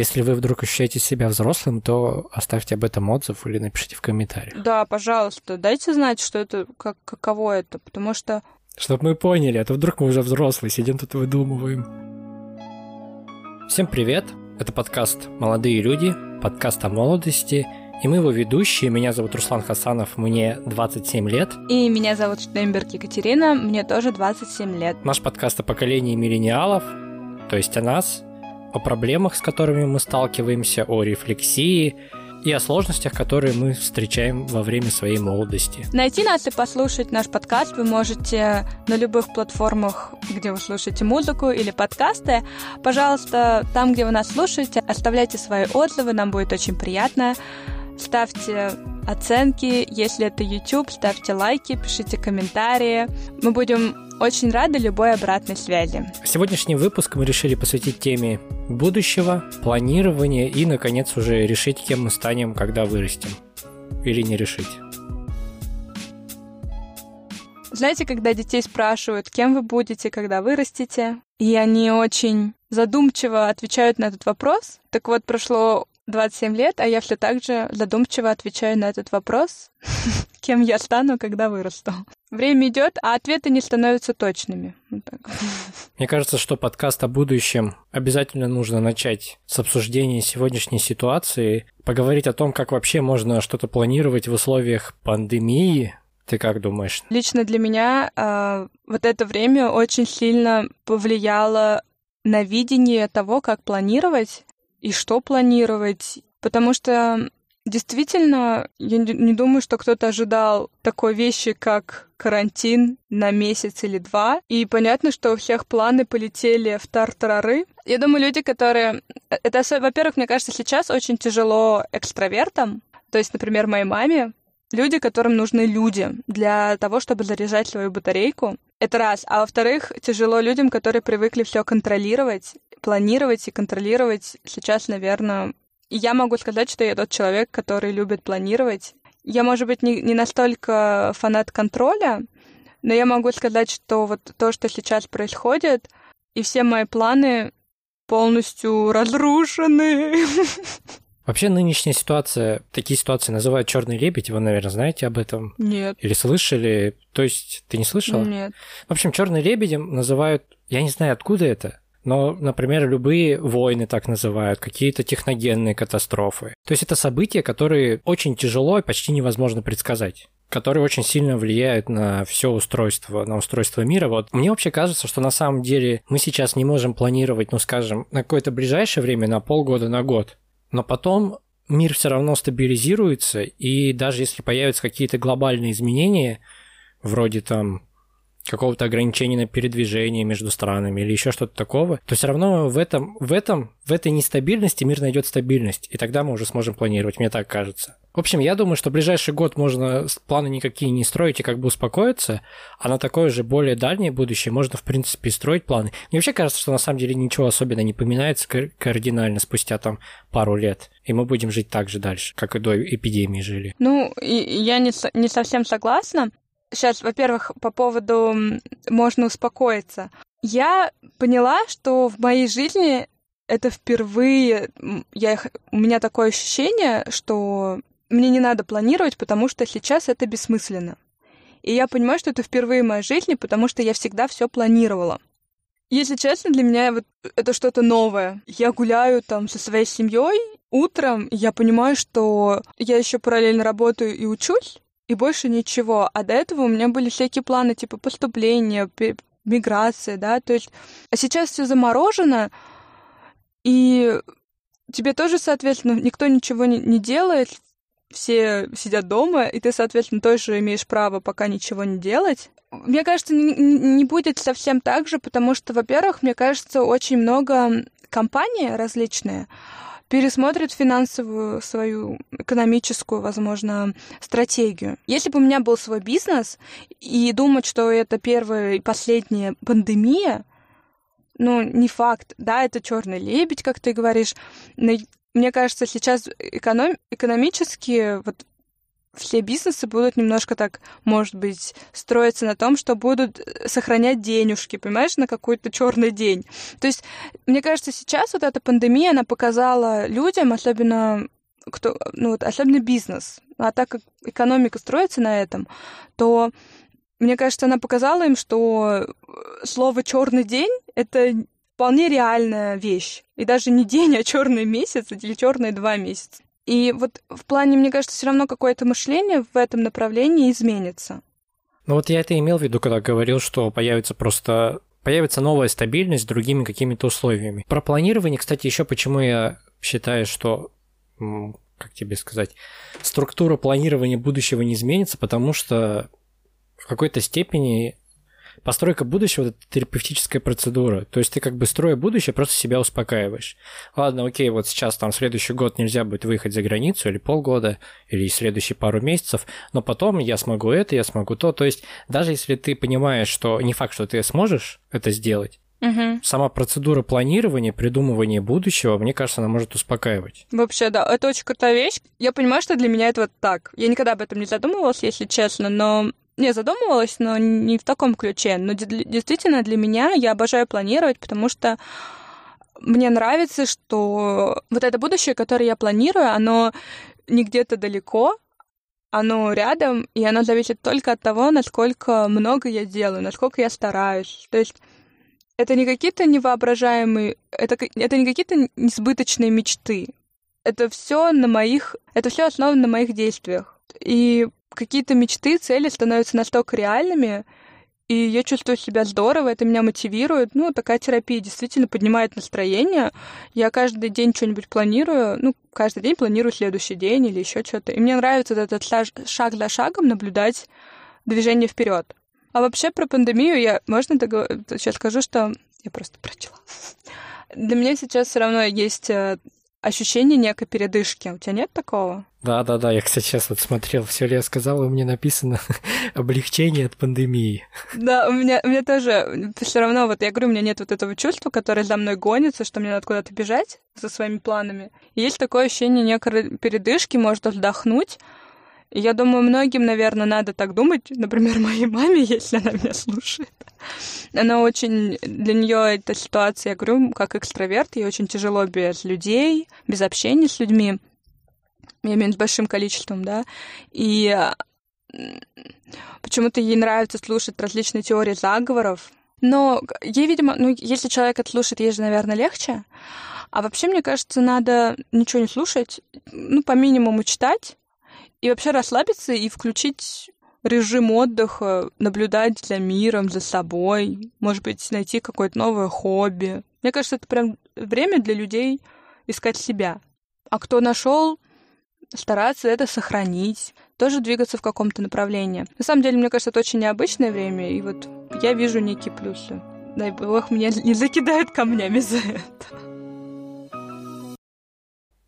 Если вы вдруг ощущаете себя взрослым, то оставьте об этом отзыв или напишите в комментариях. Да, пожалуйста, дайте знать, что это, как, каково это, потому что... Чтобы мы поняли, а то вдруг мы уже взрослые, сидим тут и выдумываем. Всем привет! Это подкаст «Молодые люди», подкаст о молодости – и мы его ведущие. Меня зовут Руслан Хасанов, мне 27 лет. И меня зовут Штейнберг Екатерина, мне тоже 27 лет. Наш подкаст о поколении миллениалов, то есть о нас, о проблемах, с которыми мы сталкиваемся, о рефлексии и о сложностях, которые мы встречаем во время своей молодости. Найти нас и послушать наш подкаст вы можете на любых платформах, где вы слушаете музыку или подкасты. Пожалуйста, там, где вы нас слушаете, оставляйте свои отзывы, нам будет очень приятно ставьте оценки, если это YouTube, ставьте лайки, пишите комментарии. Мы будем очень рады любой обратной связи. Сегодняшний выпуск мы решили посвятить теме будущего, планирования и, наконец, уже решить, кем мы станем, когда вырастем. Или не решить. Знаете, когда детей спрашивают, кем вы будете, когда вырастете, и они очень задумчиво отвечают на этот вопрос. Так вот, прошло 27 лет, а я все так же задумчиво отвечаю на этот вопрос, кем я стану, когда вырасту. Время идет, а ответы не становятся точными. Вот. Мне кажется, что подкаст о будущем обязательно нужно начать с обсуждения сегодняшней ситуации, поговорить о том, как вообще можно что-то планировать в условиях пандемии, ты как думаешь? Лично для меня э, вот это время очень сильно повлияло на видение того, как планировать и что планировать. Потому что действительно, я не думаю, что кто-то ожидал такой вещи, как карантин на месяц или два. И понятно, что у всех планы полетели в тартарары. Я думаю, люди, которые... Это, во-первых, мне кажется, сейчас очень тяжело экстравертам. То есть, например, моей маме, люди, которым нужны люди для того, чтобы заряжать свою батарейку. Это раз. А во-вторых, тяжело людям, которые привыкли все контролировать планировать и контролировать сейчас, наверное, я могу сказать, что я тот человек, который любит планировать. Я, может быть, не, не настолько фанат контроля, но я могу сказать, что вот то, что сейчас происходит, и все мои планы полностью разрушены. Вообще нынешняя ситуация, такие ситуации называют черный лебедь, вы, наверное, знаете об этом? Нет. Или слышали? То есть ты не слышала? Нет. В общем, черным лебедем называют, я не знаю, откуда это, но, например, любые войны так называют, какие-то техногенные катастрофы. То есть это события, которые очень тяжело и почти невозможно предсказать которые очень сильно влияют на все устройство, на устройство мира. Вот мне вообще кажется, что на самом деле мы сейчас не можем планировать, ну, скажем, на какое-то ближайшее время, на полгода, на год. Но потом мир все равно стабилизируется, и даже если появятся какие-то глобальные изменения, вроде там какого-то ограничения на передвижение между странами или еще что-то такого, то все равно в этом, в этом, в этой нестабильности мир найдет стабильность, и тогда мы уже сможем планировать, мне так кажется. В общем, я думаю, что ближайший год можно планы никакие не строить и как бы успокоиться, а на такое же более дальнее будущее можно, в принципе, строить планы. Мне вообще кажется, что на самом деле ничего особенно не поменяется кардинально спустя там пару лет, и мы будем жить так же дальше, как и до эпидемии жили. Ну, я не, не совсем согласна. Сейчас, во-первых, по поводу можно успокоиться. Я поняла, что в моей жизни это впервые, я, у меня такое ощущение, что мне не надо планировать, потому что сейчас это бессмысленно. И я понимаю, что это впервые в моей жизни, потому что я всегда все планировала. Если честно, для меня вот это что-то новое. Я гуляю там со своей семьей утром, я понимаю, что я еще параллельно работаю и учусь, и больше ничего. А до этого у меня были всякие планы, типа поступления, миграции, да, то есть... А сейчас все заморожено, и тебе тоже, соответственно, никто ничего не, не делает, все сидят дома, и ты, соответственно, тоже имеешь право пока ничего не делать. Мне кажется, не, не будет совсем так же, потому что, во-первых, мне кажется, очень много компаний различные, пересмотрит финансовую свою экономическую, возможно, стратегию. Если бы у меня был свой бизнес и думать, что это первая и последняя пандемия, ну, не факт, да, это черный лебедь, как ты говоришь. Но мне кажется, сейчас эконом... экономически вот все бизнесы будут немножко так, может быть, строиться на том, что будут сохранять денежки, понимаешь, на какой-то черный день. То есть, мне кажется, сейчас вот эта пандемия, она показала людям, особенно кто, ну вот, особенно бизнес, а так как экономика строится на этом, то мне кажется, она показала им, что слово черный день это вполне реальная вещь. И даже не день, а черный месяц или черные два месяца. И вот в плане, мне кажется, все равно какое-то мышление в этом направлении изменится. Ну вот я это имел в виду, когда говорил, что появится просто появится новая стабильность с другими какими-то условиями. Про планирование, кстати, еще почему я считаю, что как тебе сказать, структура планирования будущего не изменится, потому что в какой-то степени постройка будущего – это терапевтическая процедура. То есть ты как бы строя будущее, просто себя успокаиваешь. Ладно, окей, вот сейчас там следующий год нельзя будет выехать за границу, или полгода, или следующие пару месяцев, но потом я смогу это, я смогу то. То есть даже если ты понимаешь, что не факт, что ты сможешь это сделать, Угу. Сама процедура планирования, придумывания будущего, мне кажется, она может успокаивать. Вообще, да, это очень крутая вещь. Я понимаю, что для меня это вот так. Я никогда об этом не задумывалась, если честно, но не задумывалась, но не в таком ключе. Но действительно для меня я обожаю планировать, потому что мне нравится, что вот это будущее, которое я планирую, оно не где-то далеко, оно рядом, и оно зависит только от того, насколько много я делаю, насколько я стараюсь. То есть это не какие-то невоображаемые, это, это не какие-то несбыточные мечты. Это все на моих, это все основано на моих действиях. И какие-то мечты, цели становятся настолько реальными, и я чувствую себя здорово, это меня мотивирует. Ну, такая терапия действительно поднимает настроение. Я каждый день что-нибудь планирую, ну, каждый день планирую следующий день или еще что-то. И мне нравится этот шаг за шагом наблюдать движение вперед. А вообще про пандемию я, можно договор... сейчас скажу, что я просто прочла. Для меня сейчас все равно есть э, ощущение некой передышки. У тебя нет такого? Да, да, да. Я, кстати, сейчас вот смотрел, все ли я сказала, у меня написано облегчение от пандемии. Да, у меня, у меня тоже все равно, вот я говорю, у меня нет вот этого чувства, которое за мной гонится, что мне надо куда-то бежать за своими планами. И есть такое ощущение некой передышки, может вздохнуть. И я думаю, многим, наверное, надо так думать. Например, моей маме, если она меня слушает. Она очень... Для нее эта ситуация, я говорю, как экстраверт, ей очень тяжело без людей, без общения с людьми я имею с большим количеством, да, и почему-то ей нравится слушать различные теории заговоров, но ей, видимо, ну, если человек это слушает, ей же, наверное, легче. А вообще, мне кажется, надо ничего не слушать, ну, по минимуму читать, и вообще расслабиться и включить режим отдыха, наблюдать за миром, за собой, может быть, найти какое-то новое хобби. Мне кажется, это прям время для людей искать себя. А кто нашел, стараться это сохранить, тоже двигаться в каком-то направлении. На самом деле, мне кажется, это очень необычное время, и вот я вижу некие плюсы. Дай бог, меня не закидают камнями за это.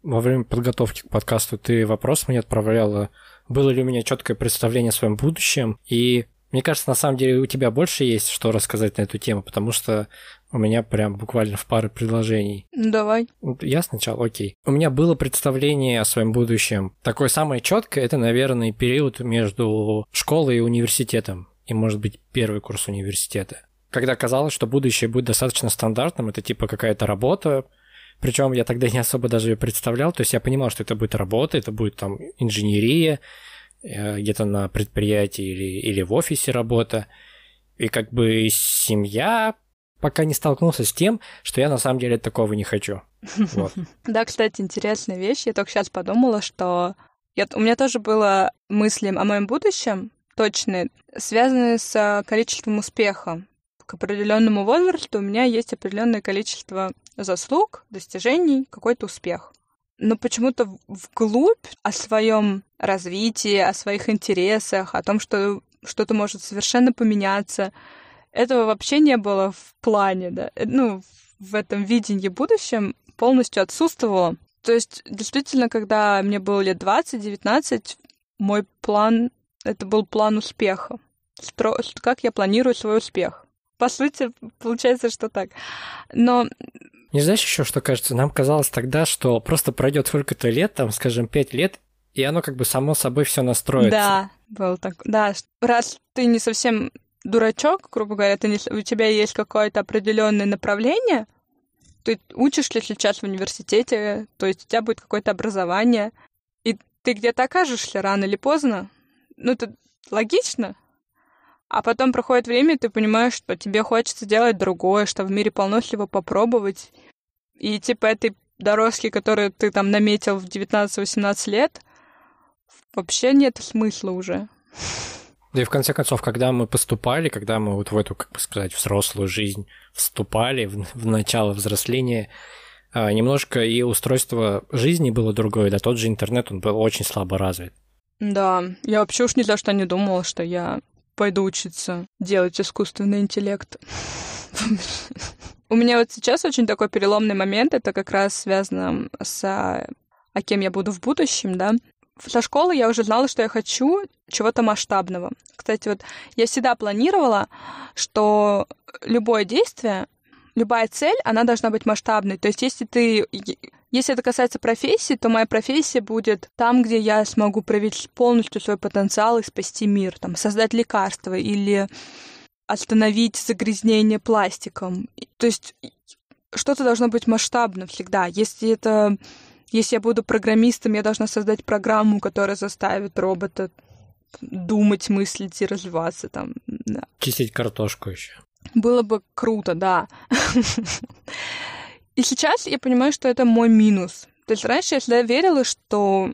Во время подготовки к подкасту ты вопрос мне отправляла, было ли у меня четкое представление о своем будущем, и мне кажется, на самом деле у тебя больше есть что рассказать на эту тему, потому что у меня прям буквально в паре предложений. Ну, давай. Я сначала, окей. У меня было представление о своем будущем. Такое самое четкое, это, наверное, период между школой и университетом. И, может быть, первый курс университета. Когда казалось, что будущее будет достаточно стандартным, это типа какая-то работа, причем я тогда не особо даже ее представлял, то есть я понимал, что это будет работа, это будет там инженерия, Э, где-то на предприятии или, или в офисе работа. И как бы семья пока не столкнулся с тем, что я на самом деле такого не хочу. Вот. Да, кстати, интересная вещь. Я только сейчас подумала, что я, у меня тоже было мысли о моем будущем точные, связанные с количеством успеха. К определенному возрасту у меня есть определенное количество заслуг, достижений, какой-то успех но почему-то вглубь о своем развитии, о своих интересах, о том, что что-то может совершенно поменяться. Этого вообще не было в плане, да, э, ну, в этом видении будущем полностью отсутствовало. То есть, действительно, когда мне было лет 20-19, мой план, это был план успеха. Стро... Как я планирую свой успех. По сути, получается, что так. Но не знаешь еще, что кажется? Нам казалось тогда, что просто пройдет сколько-то лет, там, скажем, пять лет, и оно как бы само собой все настроится. Да, был так. Да, раз ты не совсем дурачок, грубо говоря, ты не, у тебя есть какое-то определенное направление, ты учишься сейчас в университете, то есть у тебя будет какое-то образование, и ты где-то окажешься рано или поздно. Ну, это логично. А потом проходит время, и ты понимаешь, что тебе хочется делать другое, что в мире полно всего попробовать. И типа этой дорожки, которую ты там наметил в 19-18 лет, вообще нет смысла уже. Да и в конце концов, когда мы поступали, когда мы вот в эту, как бы сказать, взрослую жизнь вступали, в, в начало взросления, а, немножко и устройство жизни было другое, да тот же интернет, он был очень слабо развит. Да, я вообще уж ни за что не думала, что я пойду учиться делать искусственный интеллект. У меня вот сейчас очень такой переломный момент, это как раз связано с а кем я буду в будущем, да со школы я уже знала, что я хочу чего-то масштабного. Кстати, вот я всегда планировала, что любое действие, любая цель, она должна быть масштабной. То есть если ты... Если это касается профессии, то моя профессия будет там, где я смогу проявить полностью свой потенциал и спасти мир, там, создать лекарство или остановить загрязнение пластиком. То есть что-то должно быть масштабно всегда. Если это если я буду программистом, я должна создать программу, которая заставит робота думать, мыслить и развиваться там. Да. Чистить картошку еще. Было бы круто, да. И сейчас я понимаю, что это мой минус. То есть раньше я всегда верила, что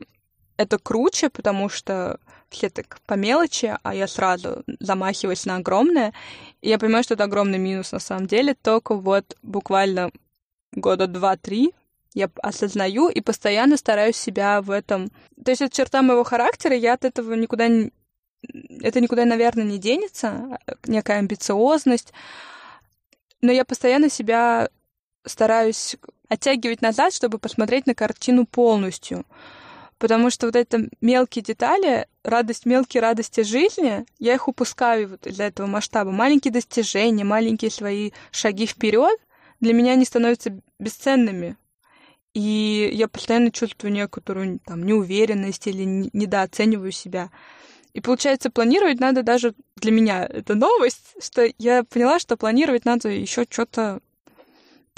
это круче, потому что все так по мелочи, а я сразу замахиваюсь на огромное. И я понимаю, что это огромный минус на самом деле. Только вот буквально года два-три я осознаю и постоянно стараюсь себя в этом... То есть это черта моего характера, я от этого никуда не... Это никуда, наверное, не денется, некая амбициозность. Но я постоянно себя стараюсь оттягивать назад, чтобы посмотреть на картину полностью. Потому что вот это мелкие детали, радость, мелкие радости жизни, я их упускаю вот из-за этого масштаба. Маленькие достижения, маленькие свои шаги вперед для меня они становятся бесценными. И я постоянно чувствую некоторую там неуверенность или недооцениваю себя. И получается, планировать надо даже для меня. Это новость, что я поняла, что планировать надо еще что-то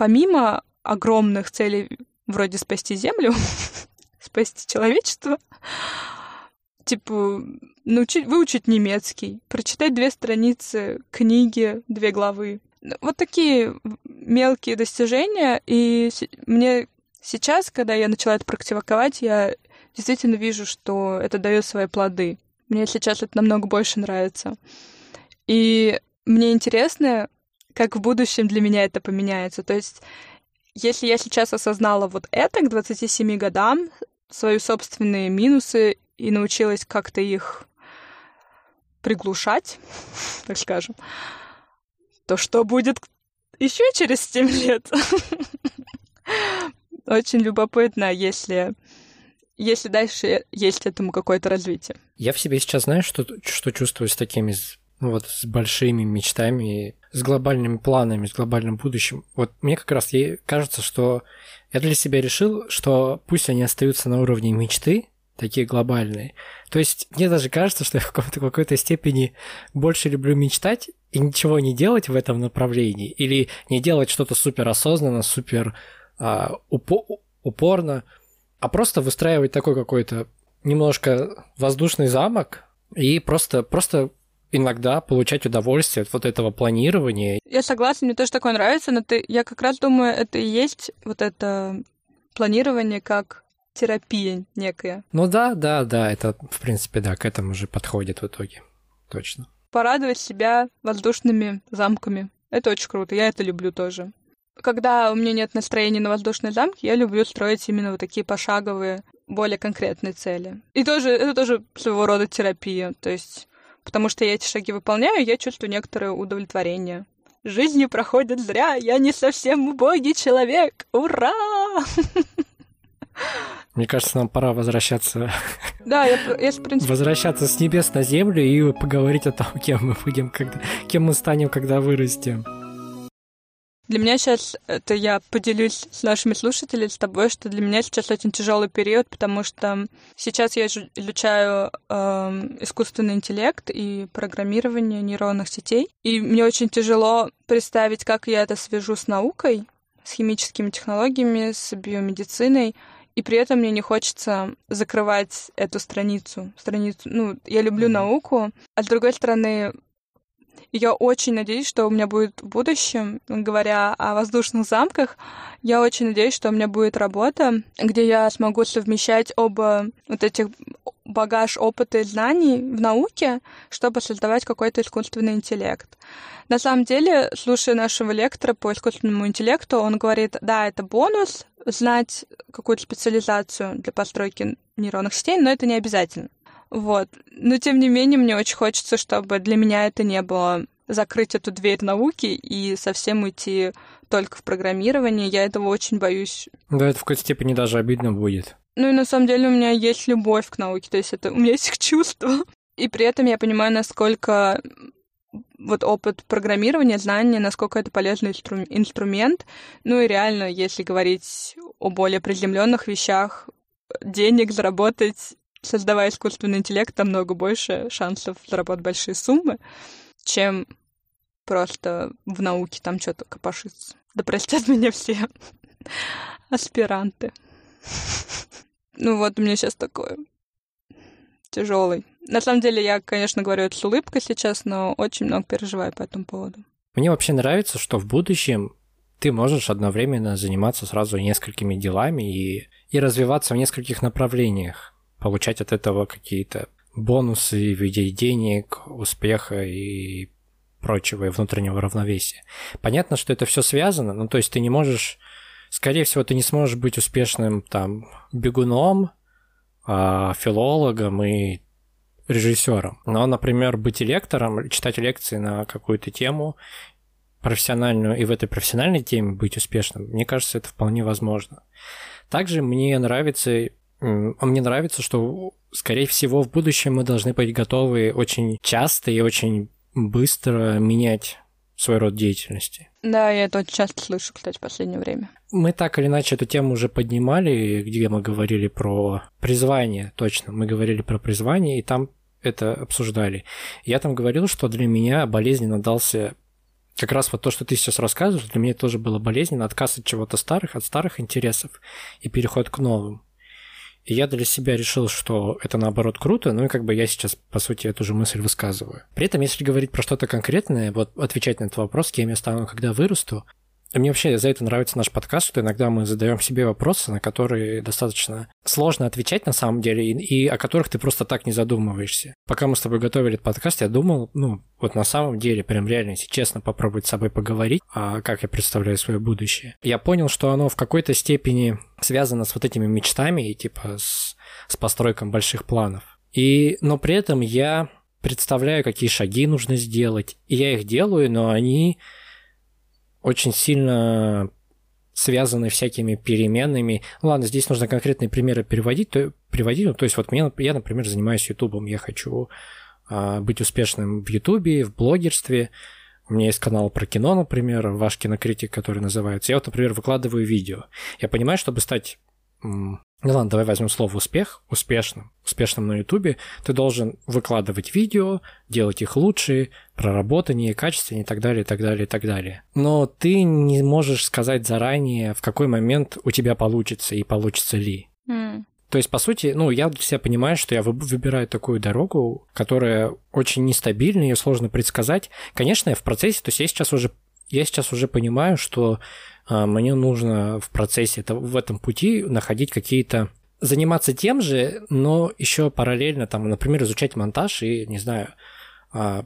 помимо огромных целей вроде спасти Землю, спасти человечество, типа научить, выучить немецкий, прочитать две страницы книги, две главы. Вот такие мелкие достижения, и мне Сейчас, когда я начала это практиковать, я действительно вижу, что это дает свои плоды. Мне сейчас это намного больше нравится. И мне интересно, как в будущем для меня это поменяется. То есть, если я сейчас осознала вот это к 27 годам, свои собственные минусы и научилась как-то их приглушать, так скажем, то что будет еще через 7 лет? очень любопытно, если если дальше есть этому какое-то развитие. Я в себе сейчас знаю, что, что чувствую с такими вот с большими мечтами, с глобальными планами, с глобальным будущим. Вот мне как раз кажется, что я для себя решил, что пусть они остаются на уровне мечты, такие глобальные. То есть мне даже кажется, что я в какой-то, какой-то степени больше люблю мечтать и ничего не делать в этом направлении, или не делать что-то супер осознанно, супер а, упо- упорно, а просто выстраивать такой какой-то немножко воздушный замок и просто, просто иногда получать удовольствие от вот этого планирования. Я согласна, мне тоже такое нравится, но ты, я как раз думаю, это и есть вот это планирование как терапия некая. Ну да, да, да, это, в принципе, да, к этому же подходит в итоге. Точно. Порадовать себя воздушными замками. Это очень круто, я это люблю тоже когда у меня нет настроения на воздушный замок, я люблю строить именно вот такие пошаговые, более конкретные цели. И тоже, это тоже своего рода терапия. То есть, потому что я эти шаги выполняю, я чувствую некоторое удовлетворение. Жизнь не проходит зря, я не совсем убогий человек. Ура! Мне кажется, нам пора возвращаться. Да, я, я в принципе... Возвращаться с небес на землю и поговорить о том, кем мы будем, когда... кем мы станем, когда вырастем. Для меня сейчас, это я поделюсь с нашими слушателями, с тобой, что для меня сейчас очень тяжелый период, потому что сейчас я изучаю э, искусственный интеллект и программирование нейронных сетей, и мне очень тяжело представить, как я это свяжу с наукой, с химическими технологиями, с биомедициной, и при этом мне не хочется закрывать эту страницу. страницу ну, я люблю науку, а с другой стороны, я очень надеюсь, что у меня будет в будущем, говоря о воздушных замках, я очень надеюсь, что у меня будет работа, где я смогу совмещать оба вот этих багаж опыта и знаний в науке, чтобы создавать какой-то искусственный интеллект. На самом деле, слушая нашего лектора по искусственному интеллекту, он говорит, да, это бонус знать какую-то специализацию для постройки нейронных сетей, но это не обязательно. Вот. Но тем не менее, мне очень хочется, чтобы для меня это не было закрыть эту дверь науки и совсем уйти только в программирование. Я этого очень боюсь. Да, это в какой-то степени даже обидно будет. Ну и на самом деле у меня есть любовь к науке, то есть это у меня есть их чувства. И при этом я понимаю, насколько вот опыт программирования, знания, насколько это полезный инстру- инструмент. Ну и реально, если говорить о более приземленных вещах, денег заработать создавая искусственный интеллект, намного больше шансов заработать большие суммы, чем просто в науке там что-то копошиться. Да простят меня все аспиранты. Ну вот у меня сейчас такое тяжелый. На самом деле я, конечно, говорю это с улыбкой сейчас, но очень много переживаю по этому поводу. Мне вообще нравится, что в будущем ты можешь одновременно заниматься сразу несколькими делами и, и развиваться в нескольких направлениях получать от этого какие-то бонусы в виде денег, успеха и прочего, и внутреннего равновесия. Понятно, что это все связано, ну то есть ты не можешь, скорее всего, ты не сможешь быть успешным там бегуном, а, филологом и режиссером. Но, например, быть лектором, читать лекции на какую-то тему профессиональную и в этой профессиональной теме быть успешным, мне кажется, это вполне возможно. Также мне нравится а мне нравится, что, скорее всего, в будущем мы должны быть готовы очень часто и очень быстро менять свой род деятельности. Да, я это очень часто слышу, кстати, в последнее время. Мы так или иначе эту тему уже поднимали, где мы говорили про призвание, точно, мы говорили про призвание, и там это обсуждали. Я там говорил, что для меня болезненно дался как раз вот то, что ты сейчас рассказываешь, для меня тоже было болезненно отказ от чего-то старых, от старых интересов и переход к новым. И я для себя решил, что это наоборот круто, ну и как бы я сейчас, по сути, эту же мысль высказываю. При этом, если говорить про что-то конкретное, вот отвечать на этот вопрос, кем я стану, когда вырасту, мне вообще за это нравится наш подкаст, что иногда мы задаем себе вопросы, на которые достаточно сложно отвечать на самом деле, и, и о которых ты просто так не задумываешься. Пока мы с тобой готовили этот подкаст, я думал, ну, вот на самом деле, прям реально, если честно, попробовать с собой поговорить, а как я представляю свое будущее. Я понял, что оно в какой-то степени связано с вот этими мечтами и типа с, с постройком больших планов. И, но при этом я представляю, какие шаги нужно сделать, и я их делаю, но они очень сильно связаны всякими переменными. Ну, ладно, здесь нужно конкретные примеры переводить, то, приводить. Ну, то есть вот мне, я, например, занимаюсь Ютубом, я хочу а, быть успешным в Ютубе, в блогерстве. У меня есть канал про кино, например, ваш кинокритик, который называется. Я вот, например, выкладываю видео. Я понимаю, чтобы стать ну ладно, давай возьмем слово успех, успешным, успешным на Ютубе, ты должен выкладывать видео, делать их лучше, проработаннее, качественнее и так далее, и так далее, и так далее. Но ты не можешь сказать заранее, в какой момент у тебя получится и получится ли. Mm. То есть, по сути, ну, я для себя понимаю, что я выбираю такую дорогу, которая очень нестабильна, ее сложно предсказать. Конечно, я в процессе, то есть я сейчас уже, я сейчас уже понимаю, что мне нужно в процессе в этом пути находить какие-то заниматься тем же, но еще параллельно, там, например, изучать монтаж и, не знаю, а,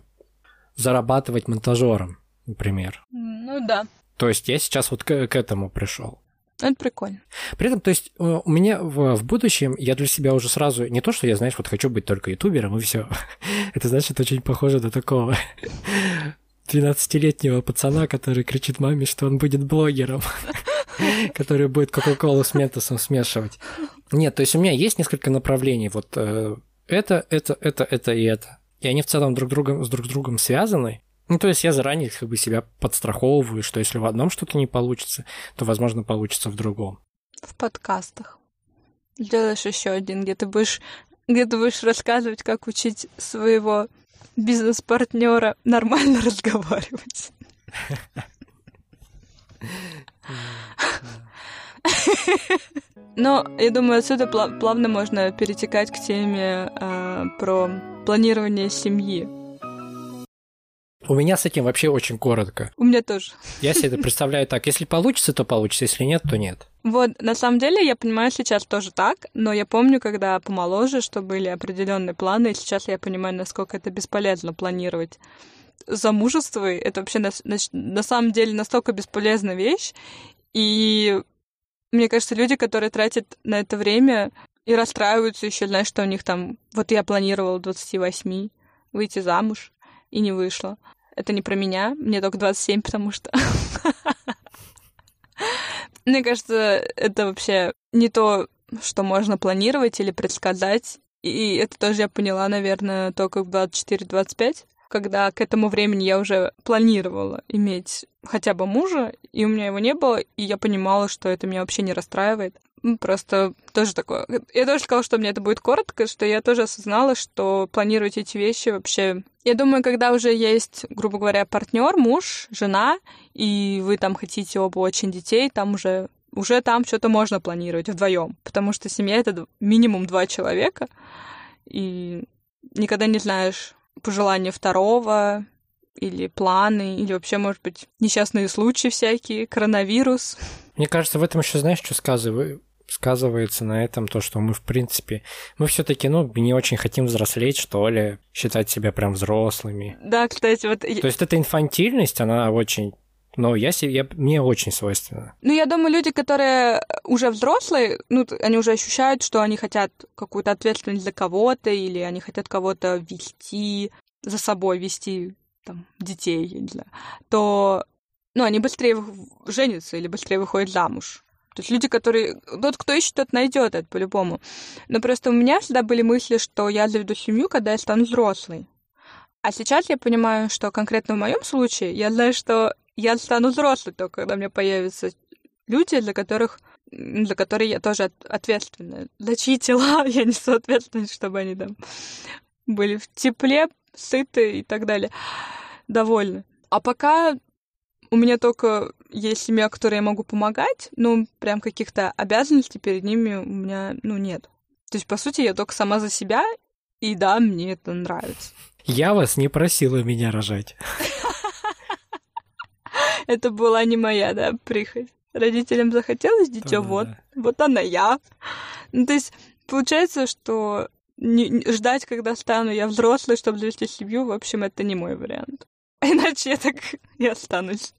зарабатывать монтажером, например. Ну да. То есть я сейчас вот к, к этому пришел. Это прикольно. При этом, то есть, э, у меня в, в будущем я для себя уже сразу не то, что я, знаешь, вот хочу быть только ютубером и все. это значит очень похоже на такого 12-летнего пацана, который кричит маме, что он будет блогером, который будет Кока-Колу с Ментосом смешивать. Нет, то есть у меня есть несколько направлений. Вот э, это, это, это, это и это. И они в целом друг другом, с друг другом связаны. Ну, то есть я заранее как бы себя подстраховываю, что если в одном что-то не получится, то, возможно, получится в другом. В подкастах. Сделаешь еще один, где ты будешь, где ты будешь рассказывать, как учить своего бизнес-партнера нормально разговаривать. Но я думаю, отсюда плавно можно перетекать к теме э, про планирование семьи. У меня с этим вообще очень коротко. У меня тоже. Я себе это представляю так. Если получится, то получится. Если нет, то нет. Вот, на самом деле, я понимаю сейчас тоже так, но я помню, когда помоложе, что были определенные планы, и сейчас я понимаю, насколько это бесполезно планировать замужество. Это вообще на, на, на самом деле настолько бесполезная вещь. И мне кажется, люди, которые тратят на это время и расстраиваются еще, знаешь, что у них там... Вот я планировала 28 выйти замуж, и не вышло. Это не про меня, мне только 27, потому что... Мне кажется, это вообще не то, что можно планировать или предсказать. И это тоже я поняла, наверное, только в 24-25, когда к этому времени я уже планировала иметь хотя бы мужа, и у меня его не было, и я понимала, что это меня вообще не расстраивает. Просто тоже такое. Я тоже сказала, что мне это будет коротко, что я тоже осознала, что планировать эти вещи вообще... Я думаю, когда уже есть, грубо говоря, партнер, муж, жена, и вы там хотите оба очень детей, там уже уже там что-то можно планировать вдвоем, потому что семья это минимум два человека, и никогда не знаешь пожелания второго, или планы, или вообще, может быть, несчастные случаи всякие, коронавирус. Мне кажется, в этом еще знаешь, что сказываю? Сказывается на этом то, что мы, в принципе, мы все-таки, ну, не очень хотим взрослеть, что ли, считать себя прям взрослыми. Да, кстати, вот... То есть эта инфантильность, она очень но я себе, я, мне очень свойственно. Ну, я думаю, люди, которые уже взрослые, ну, они уже ощущают, что они хотят какую-то ответственность за кого-то, или они хотят кого-то вести за собой, вести там, детей, я не знаю, то ну, они быстрее женятся или быстрее выходят замуж. То есть люди, которые... Тот, кто ищет, тот найдет это по-любому. Но просто у меня всегда были мысли, что я заведу семью, когда я стану взрослой. А сейчас я понимаю, что конкретно в моем случае я знаю, что я стану взрослой только, когда у меня появятся люди, для которых для которых я тоже ответственна. За чьи тела я несу ответственность, чтобы они там были в тепле, сыты и так далее, довольны. А пока у меня только есть семья, которой я могу помогать, но прям каких-то обязанностей перед ними у меня, ну, нет. То есть, по сути, я только сама за себя, и да, мне это нравится. Я вас не просила меня рожать. Это была не моя, да, прихоть. Родителям захотелось дитё, вот, вот она я. Ну, то есть, получается, что ждать, когда стану я взрослой, чтобы завести семью, в общем, это не мой вариант. Иначе я так и останусь.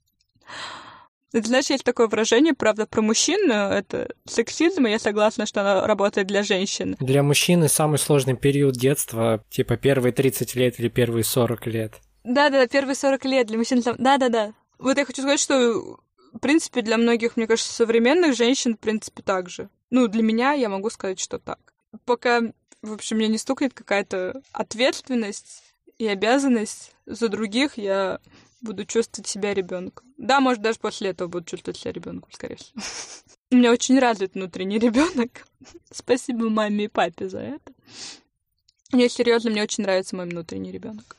Это, знаешь, есть такое выражение, правда, про мужчин, это сексизм, и я согласна, что оно работает для женщин. Для мужчины самый сложный период детства, типа первые 30 лет или первые 40 лет. Да-да, первые 40 лет для мужчин. Да-да-да. Вот я хочу сказать, что, в принципе, для многих, мне кажется, современных женщин, в принципе, так же. Ну, для меня я могу сказать, что так. Пока, в общем, мне не стукнет какая-то ответственность и обязанность за других, я буду чувствовать себя ребенком. Да, может, даже после этого буду чувствовать себя ребенком, скорее всего. У меня очень развит внутренний ребенок. Спасибо маме и папе за это. Мне серьезно, мне очень нравится мой внутренний ребенок.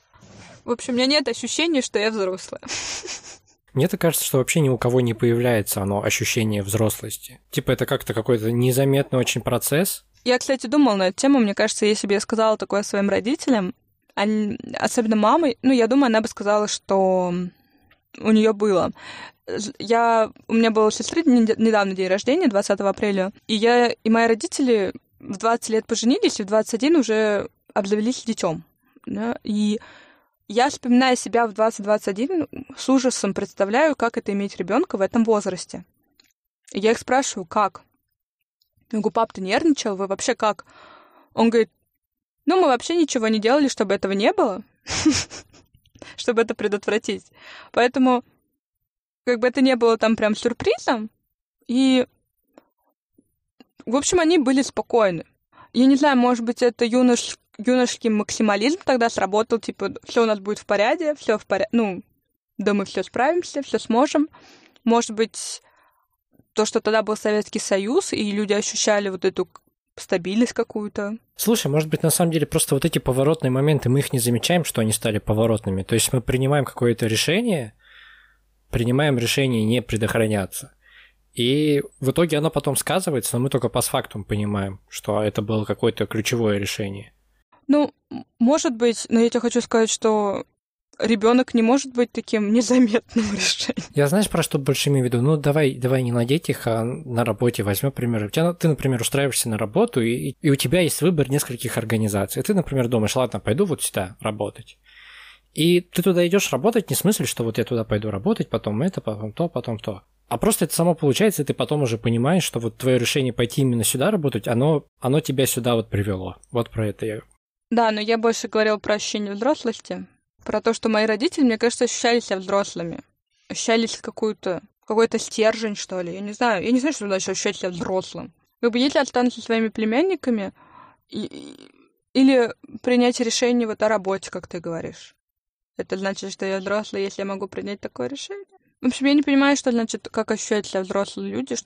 В общем, у меня нет ощущения, что я взрослая. Мне-то кажется, что вообще ни у кого не появляется оно ощущение взрослости. Типа это как-то какой-то незаметный очень процесс. Я, кстати, думала на эту тему. Мне кажется, если бы я сказала такое своим родителям, они, особенно мамой, ну, я думаю, она бы сказала, что у нее было. Я, у меня был у сестры недавно день рождения, 20 апреля, и я и мои родители в 20 лет поженились, и в 21 уже обзавелись детем. Да? И я, вспоминая себя в 2021, с ужасом представляю, как это иметь ребенка в этом возрасте. И я их спрашиваю, как? Я говорю, пап, ты нервничал? Вы вообще как? Он говорит, ну, мы вообще ничего не делали, чтобы этого не было, чтобы это предотвратить. Поэтому, как бы это не было там прям сюрпризом, и, в общем, они были спокойны. Я не знаю, может быть, это юнош... юношеский максимализм тогда сработал, типа, все у нас будет в порядке, все в порядке, ну, да мы все справимся, все сможем. Может быть, то, что тогда был Советский Союз, и люди ощущали вот эту стабильность какую-то. Слушай, может быть, на самом деле просто вот эти поворотные моменты, мы их не замечаем, что они стали поворотными. То есть мы принимаем какое-то решение, принимаем решение не предохраняться. И в итоге оно потом сказывается, но мы только по фактам понимаем, что это было какое-то ключевое решение. Ну, может быть, но я тебе хочу сказать, что ребенок не может быть таким незаметным решением. Я знаешь, про что больше имею в виду? Ну, давай, давай не на детях, а на работе возьмем пример. У тебя, ты, например, устраиваешься на работу, и, и у тебя есть выбор нескольких организаций. Ты, например, думаешь, ладно, пойду вот сюда работать. И ты туда идешь работать не в смысле, что вот я туда пойду работать, потом это, потом то, потом то. А просто это само получается, и ты потом уже понимаешь, что вот твое решение пойти именно сюда работать, оно, оно тебя сюда вот привело. Вот про это я. Да, но я больше говорил про ощущение взрослости про то, что мои родители, мне кажется, ощущали себя взрослыми. Ощущались какую-то какой-то стержень, что ли. Я не знаю. Я не знаю, что значит ощущать себя взрослым. Как бы если останусь со своими племянниками, и, или принять решение вот о работе, как ты говоришь. Это значит, что я взрослый, если я могу принять такое решение? В общем, я не понимаю, что значит, как ощущают себя взрослые люди.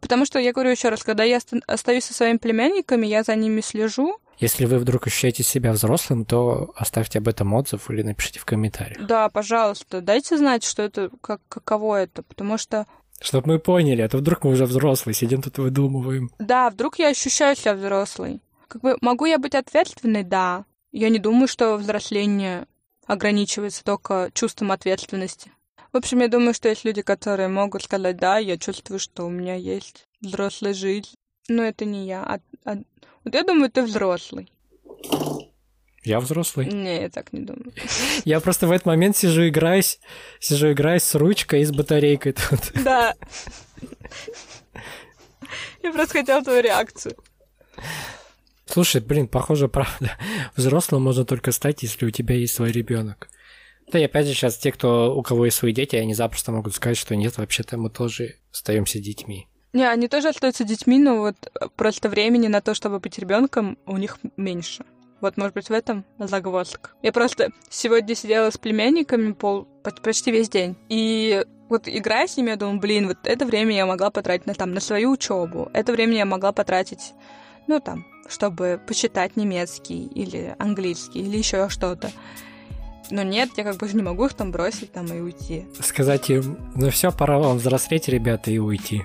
Потому что, я говорю еще раз, когда я остаюсь со своими племянниками, я за ними слежу, если вы вдруг ощущаете себя взрослым, то оставьте об этом отзыв или напишите в комментариях. Да, пожалуйста, дайте знать, что это, как, каково это, потому что... Чтобы мы поняли, а то вдруг мы уже взрослые, сидим тут и выдумываем. Да, вдруг я ощущаю себя взрослой. Как бы, могу я быть ответственной? Да. Я не думаю, что взросление ограничивается только чувством ответственности. В общем, я думаю, что есть люди, которые могут сказать, да, я чувствую, что у меня есть взрослая жизнь. Но это не я. А, а вот я думаю, ты взрослый. Я взрослый? Не, я так не думаю. Я просто в этот момент сижу играюсь, сижу играюсь с ручкой и с батарейкой тут. Да. Я просто хотела твою реакцию. Слушай, блин, похоже, правда. Взрослым можно только стать, если у тебя есть свой ребенок. Да и опять же сейчас те, кто, у кого есть свои дети, они запросто могут сказать, что нет, вообще-то мы тоже остаемся детьми. Не, они тоже остаются детьми, но вот просто времени на то, чтобы быть ребенком, у них меньше. Вот, может быть, в этом загвоздка. Я просто сегодня сидела с племянниками пол, почти весь день. И вот играя с ними, я думаю, блин, вот это время я могла потратить на, там, на свою учебу. Это время я могла потратить, ну, там, чтобы почитать немецкий или английский или еще что-то. Но нет, я как бы же не могу их там бросить там и уйти. Сказать им, ну все, пора вам взрослеть, ребята, и уйти.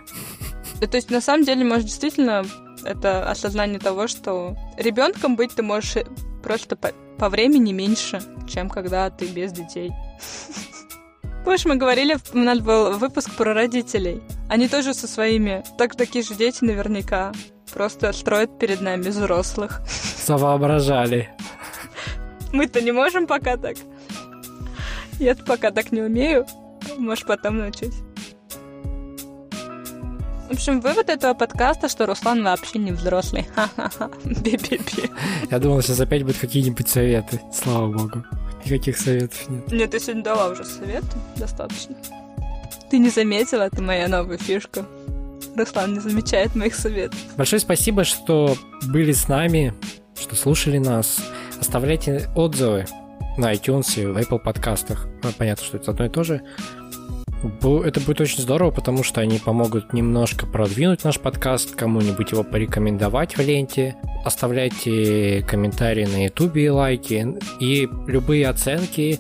Да, то есть на самом деле, может, действительно это осознание того, что ребенком быть ты можешь просто по, по времени меньше, чем когда ты без детей. Помнишь, мы говорили, у нас был выпуск про родителей. Они тоже со своими, так такие же дети наверняка, просто строят перед нами взрослых. Завоображали. Мы-то не можем пока так. Я пока так не умею. Может, потом научусь. В общем, вывод этого подкаста, что Руслан вообще не взрослый. Ха-ха-ха. Би-би-би. Я думал, сейчас опять будут какие-нибудь советы. Слава богу. Никаких советов нет. Нет, ты сегодня дала уже совет. Достаточно. Ты не заметила, это моя новая фишка. Руслан не замечает моих советов. Большое спасибо, что были с нами, что слушали нас. Оставляйте отзывы на iTunes и в Apple подкастах. Ну, понятно, что это одно и то же. Это будет очень здорово, потому что они помогут немножко продвинуть наш подкаст, кому-нибудь его порекомендовать в ленте. Оставляйте комментарии на YouTube и лайки, и любые оценки,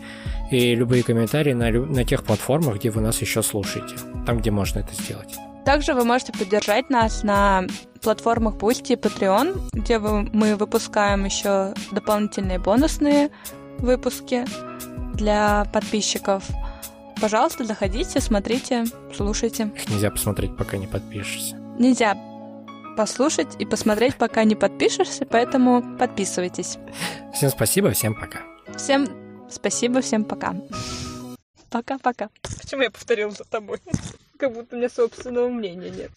и любые комментарии на, на тех платформах, где вы нас еще слушаете, там, где можно это сделать. Также вы можете поддержать нас на платформах Boosty и Patreon, где мы выпускаем еще дополнительные бонусные выпуски для подписчиков. Пожалуйста, заходите, смотрите, слушайте. Их нельзя посмотреть, пока не подпишешься. Нельзя послушать и посмотреть, пока не подпишешься, поэтому подписывайтесь. Всем спасибо, всем пока. Всем спасибо, всем пока. Пока-пока. Почему я повторил за тобой? Как будто у меня собственного мнения нет.